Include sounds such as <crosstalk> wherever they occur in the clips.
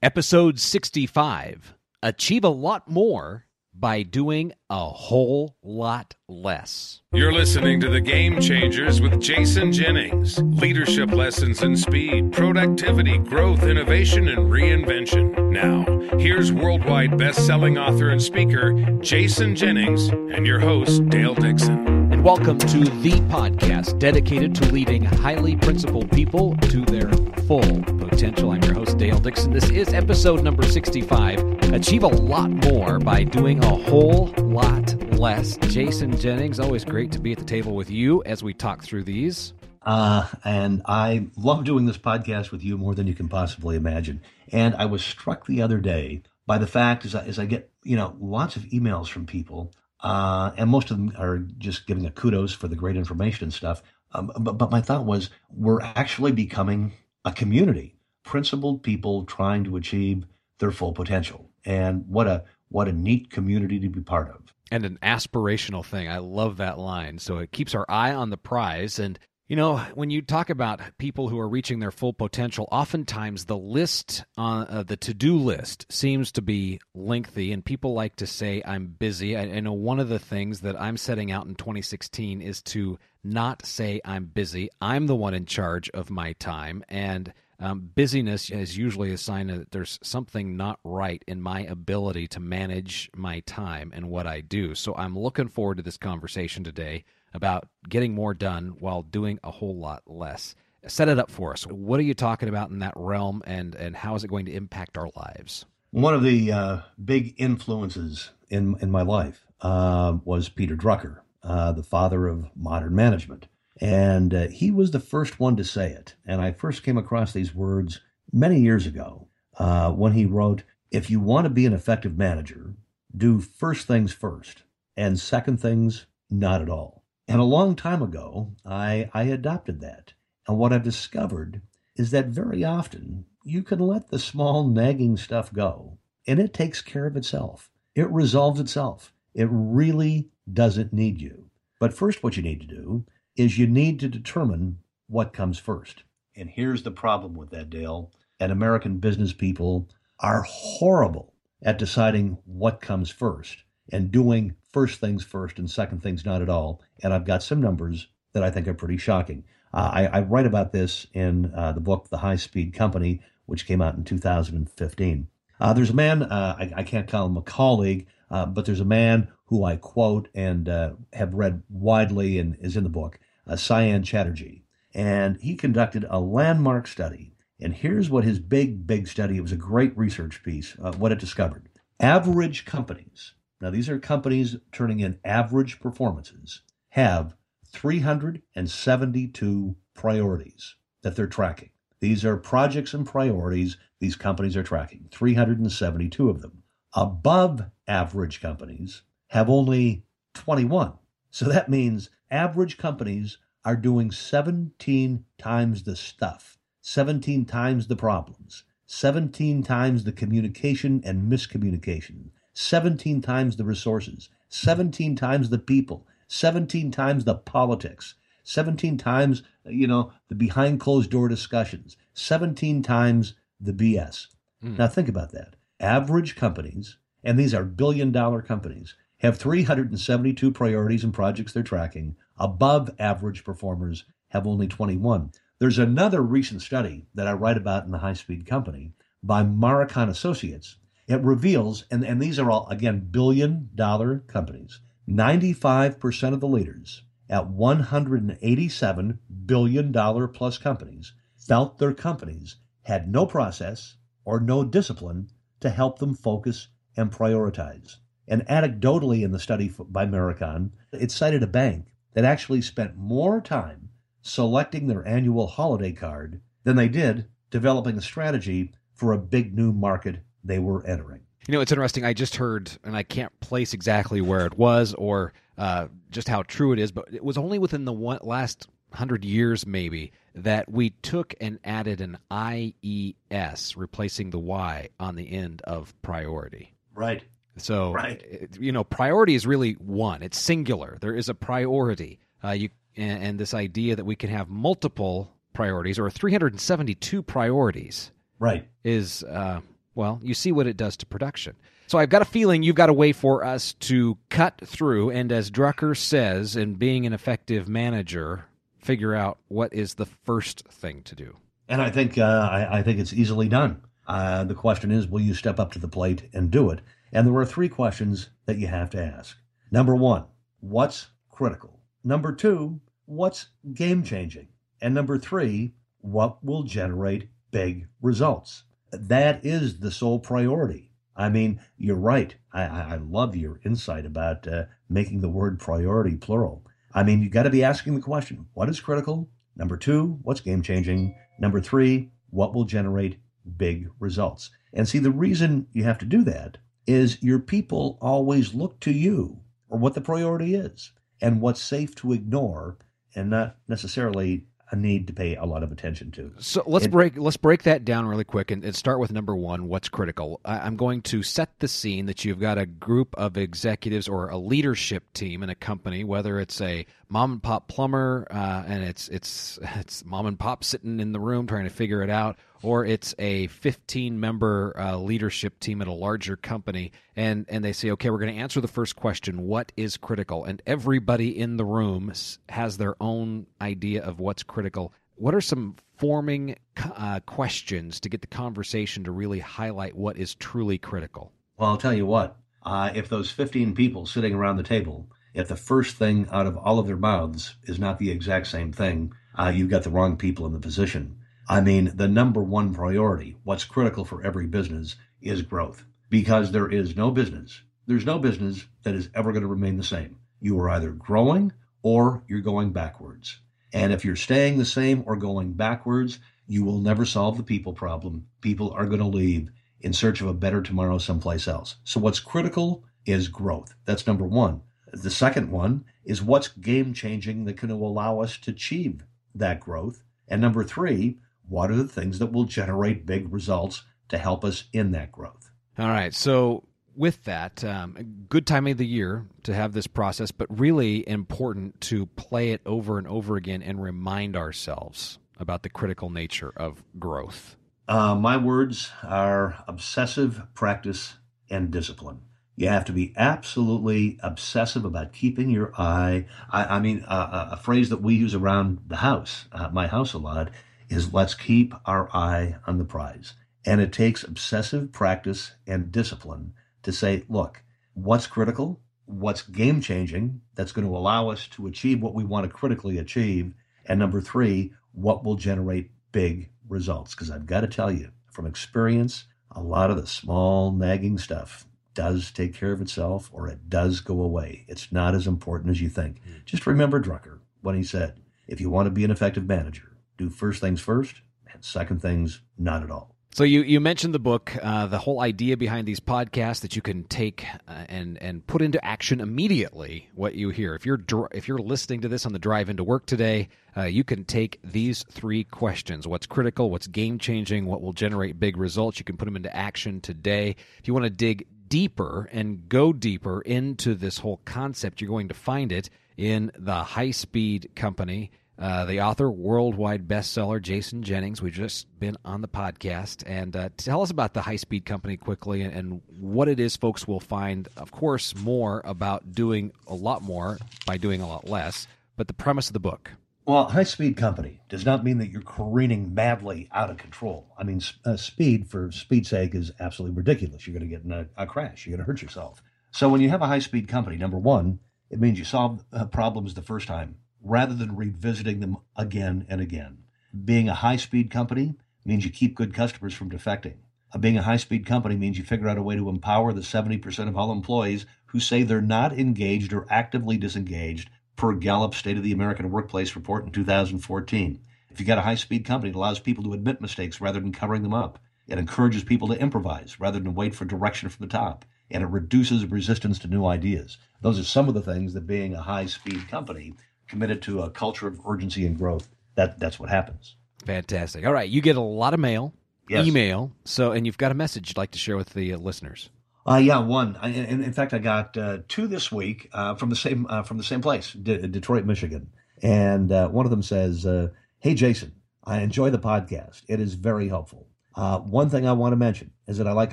Episode 65 Achieve a lot more by doing a whole lot less. You're listening to The Game Changers with Jason Jennings. Leadership lessons in speed, productivity, growth, innovation, and reinvention. Now, here's worldwide best-selling author and speaker Jason Jennings and your host Dale Dixon. And welcome to the podcast dedicated to leading highly principled people to their full potential. I'm your host Dale Dixon. This is episode number 65. Achieve a lot more by doing a whole lot less. Jason Jennings, always great to be at the table with you as we talk through these. Uh, and I love doing this podcast with you more than you can possibly imagine. And I was struck the other day by the fact as I, as I get, you know, lots of emails from people, uh, and most of them are just giving a kudos for the great information and stuff. Um, but, but my thought was, we're actually becoming a community, principled people trying to achieve their full potential. And what a what a neat community to be part of and an aspirational thing. I love that line. So it keeps our eye on the prize. And, you know, when you talk about people who are reaching their full potential, oftentimes the list on uh, the to do list seems to be lengthy, and people like to say, I'm busy. I, I know one of the things that I'm setting out in 2016 is to not say I'm busy. I'm the one in charge of my time. And um, busyness is usually a sign that there's something not right in my ability to manage my time and what I do. So I'm looking forward to this conversation today about getting more done while doing a whole lot less. Set it up for us. What are you talking about in that realm, and and how is it going to impact our lives? One of the uh, big influences in in my life uh, was Peter Drucker, uh, the father of modern management. And uh, he was the first one to say it. And I first came across these words many years ago uh, when he wrote, If you want to be an effective manager, do first things first, and second things, not at all. And a long time ago, I, I adopted that. And what I've discovered is that very often you can let the small nagging stuff go, and it takes care of itself. It resolves itself. It really doesn't need you. But first, what you need to do is you need to determine what comes first. And here's the problem with that, Dale. And American business people are horrible at deciding what comes first and doing first things first and second things not at all. And I've got some numbers that I think are pretty shocking. Uh, I, I, write about this in uh, the book, The High Speed Company, which came out in 2015. Uh, there's a man, uh, I, I, can't call him a colleague, uh, but there's a man who I quote and uh, have read widely and is in the book uh, Sayan Chatterjee. And he conducted a landmark study. And here's what his big, big study, it was a great research piece, uh, what it discovered. Average companies, now these are companies turning in average performances, have 372 priorities that they're tracking. These are projects and priorities these companies are tracking, 372 of them. Above average companies have only 21. So that means average companies are doing 17 times the stuff, 17 times the problems, 17 times the communication and miscommunication, 17 times the resources, 17 times the people, 17 times the politics, 17 times, you know, the behind closed door discussions, 17 times the BS. Mm. Now think about that. Average companies, and these are billion dollar companies, have 372 priorities and projects they're tracking. Above average performers have only 21. There's another recent study that I write about in the High Speed Company by Marakon Associates. It reveals, and, and these are all, again, billion dollar companies, 95% of the leaders at 187 billion dollar plus companies felt their companies had no process or no discipline to help them focus and prioritize. And anecdotally, in the study by Marakon, it cited a bank that actually spent more time selecting their annual holiday card than they did developing a strategy for a big new market they were entering. You know, it's interesting. I just heard, and I can't place exactly where it was or uh, just how true it is, but it was only within the one, last hundred years, maybe, that we took and added an IES, replacing the Y on the end of priority. Right. So, right. you know, priority is really one. It's singular. There is a priority. Uh, you and, and, this idea that we can have multiple priorities or 372 priorities, right, is uh, Well, you see what it does to production. So I've got a feeling you've got a way for us to cut through, and as Drucker says, in being an effective manager, figure out what is the first thing to do. And I think uh, I, I, think it's easily done. Uh, the question is, will you step up to the plate and do it? And there are three questions that you have to ask. Number one, what's critical? Number two, what's game changing? And number three, what will generate big results? That is the sole priority. I mean, you're right. I, I love your insight about uh, making the word priority plural. I mean, you've got to be asking the question what is critical? Number two, what's game changing? Number three, what will generate big results? And see, the reason you have to do that is your people always look to you or what the priority is and what's safe to ignore and not necessarily a need to pay a lot of attention to. So let's and, break let's break that down really quick and, and start with number one. What's critical? I, I'm going to set the scene that you've got a group of executives or a leadership team in a company, whether it's a mom and pop plumber uh, and it's it's <laughs> it's mom and pop sitting in the room trying to figure it out, or it's a 15 member uh, leadership team at a larger company and and they say okay we're going to answer the first question what is critical? And everybody in the room has their own idea of what's critical. What are some forming uh, questions to get the conversation to really highlight what is truly critical? Well i'll tell you what uh, if those 15 people sitting around the table if the first thing out of all of their mouths is not the exact same thing uh, you've got the wrong people in the position I mean, the number one priority, what's critical for every business, is growth. Because there is no business, there's no business that is ever going to remain the same. You are either growing or you're going backwards. And if you're staying the same or going backwards, you will never solve the people problem. People are going to leave in search of a better tomorrow someplace else. So, what's critical is growth. That's number one. The second one is what's game changing that can allow us to achieve that growth. And number three, what are the things that will generate big results to help us in that growth? All right. So, with that, um, good time of the year to have this process, but really important to play it over and over again and remind ourselves about the critical nature of growth. Uh, my words are obsessive practice and discipline. You have to be absolutely obsessive about keeping your eye. I, I mean, uh, a phrase that we use around the house, uh, my house a lot, is let's keep our eye on the prize. And it takes obsessive practice and discipline to say, look, what's critical? What's game changing that's going to allow us to achieve what we want to critically achieve? And number three, what will generate big results? Because I've got to tell you from experience, a lot of the small nagging stuff does take care of itself or it does go away. It's not as important as you think. Just remember Drucker when he said, if you want to be an effective manager, do first things first and second things not at all. So you, you mentioned the book, uh, the whole idea behind these podcasts that you can take uh, and and put into action immediately what you hear. If you're dr- if you're listening to this on the drive into work today, uh, you can take these three questions: what's critical, what's game changing, what will generate big results. You can put them into action today. If you want to dig deeper and go deeper into this whole concept, you're going to find it in the High Speed Company. Uh, the author, worldwide bestseller, Jason Jennings. We've just been on the podcast. And uh, tell us about the High Speed Company quickly and, and, what it is folks will find, of course, more about doing a lot more by doing a lot less, but the premise of the book. Well, high speed company does not mean that you're careening madly out of control. I mean, uh, speed for speed's sake is absolutely ridiculous. You're going to get in a, a crash, you're going to hurt yourself. So, when you have a high speed company, number one, it means you solve uh, problems the first time rather than revisiting them again and again. Being a high speed company means you keep good customers from defecting. Uh, being a high speed company means you figure out a way to empower the 70% of all employees who say they're not engaged or actively disengaged per Gallup State of the American Workplace report in 2014. If you got a high speed company, it allows people to admit mistakes rather than covering them up. It encourages people to improvise rather than wait for direction from the top. And it reduces resistance to new ideas. Those are some of the things that being a high speed company committed to a culture of urgency and growth, that that's what happens. Fantastic. All right, you get a lot of mail, yes. email, so and you've got a message you'd like to share with the listeners. Uh, yeah, one. I, in, in, fact, I got uh, two this week uh, from the same uh, from the same place, D- Detroit, Michigan, and uh, one of them says, uh, "Hey, Jason, I enjoy the podcast. It is very helpful. One thing I want to mention is that I like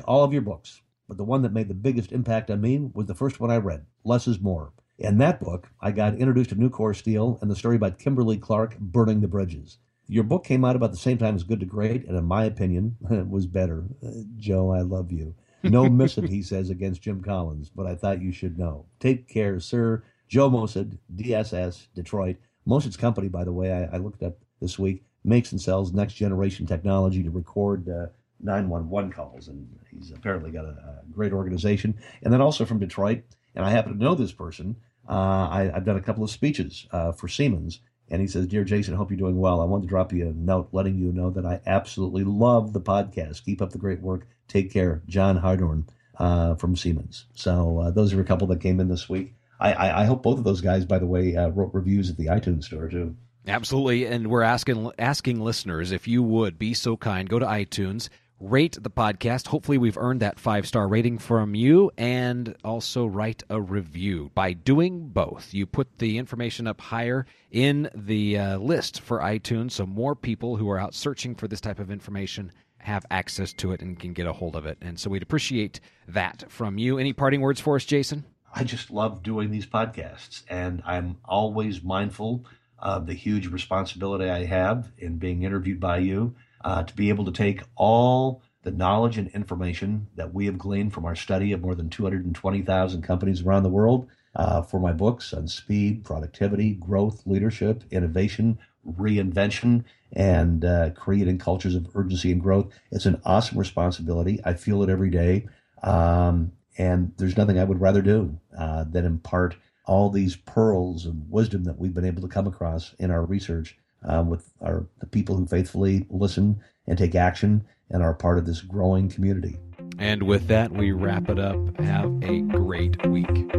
all of your books, but the one that made the biggest impact on me was the first one I read, Less is More. In that book, I got introduced to Nucor Steel and the story about Kimberly Clark burning the bridges. Your book came out about the same time as Good to Great, and in my opinion, <laughs> was better. Joe, I love you. No missive, he says, against Jim Collins, but I thought you should know. Take care, sir. Joe Mosid, DSS, Detroit. Mosid's company, by the way, I, I looked up this week, makes and sells next generation technology to record uh, 911 calls, and he's apparently got a, a, great organization. And then also from Detroit, and I happen to know this person. Uh, I, have done a couple of speeches uh, for Siemens, and he says, Dear Jason, I hope you're doing well. I want to drop you a note letting you know that I absolutely love the podcast. Keep up the great work. Take care. John Hardorn uh, from Siemens. So uh, those are a couple that came in this week. I, I, I hope both of those guys, by the way, uh, wrote reviews at the iTunes store too. Absolutely, and we're asking asking listeners if you would be so kind, go to iTunes, rate the podcast. Hopefully, we've earned that five star rating from you, and also write a review. By doing both, you put the information up higher in the uh, list for iTunes, so more people who are out searching for this type of information have access to it and can get a hold of it. And so we'd appreciate that from you. Any parting words for us, Jason? I just love doing these podcasts, and I'm always mindful of the huge responsibility I have in being interviewed by you uh, to be able to take all the knowledge and information that we have gleaned from our study of more than 220,000 companies around the world uh, for my books on speed, productivity, growth, leadership, innovation, reinvention, and uh, creating cultures of urgency and growth. It's an awesome responsibility. I feel it every day. Um, and there's nothing I would rather do uh, than impart all these pearls of wisdom that we've been able to come across in our research um, with our the people who faithfully listen and take action and are part of this growing community. And with that, we wrap it up. Have a great week.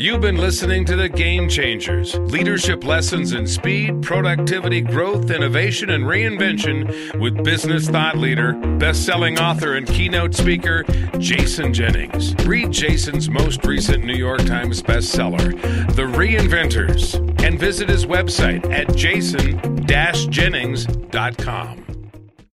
You've been listening to The Game Changers leadership lessons in speed, productivity, growth, innovation, and reinvention with business thought leader, best selling author, and keynote speaker, Jason Jennings. Read Jason's most recent New York Times bestseller, The Reinventors, and visit his website at jason jennings.com.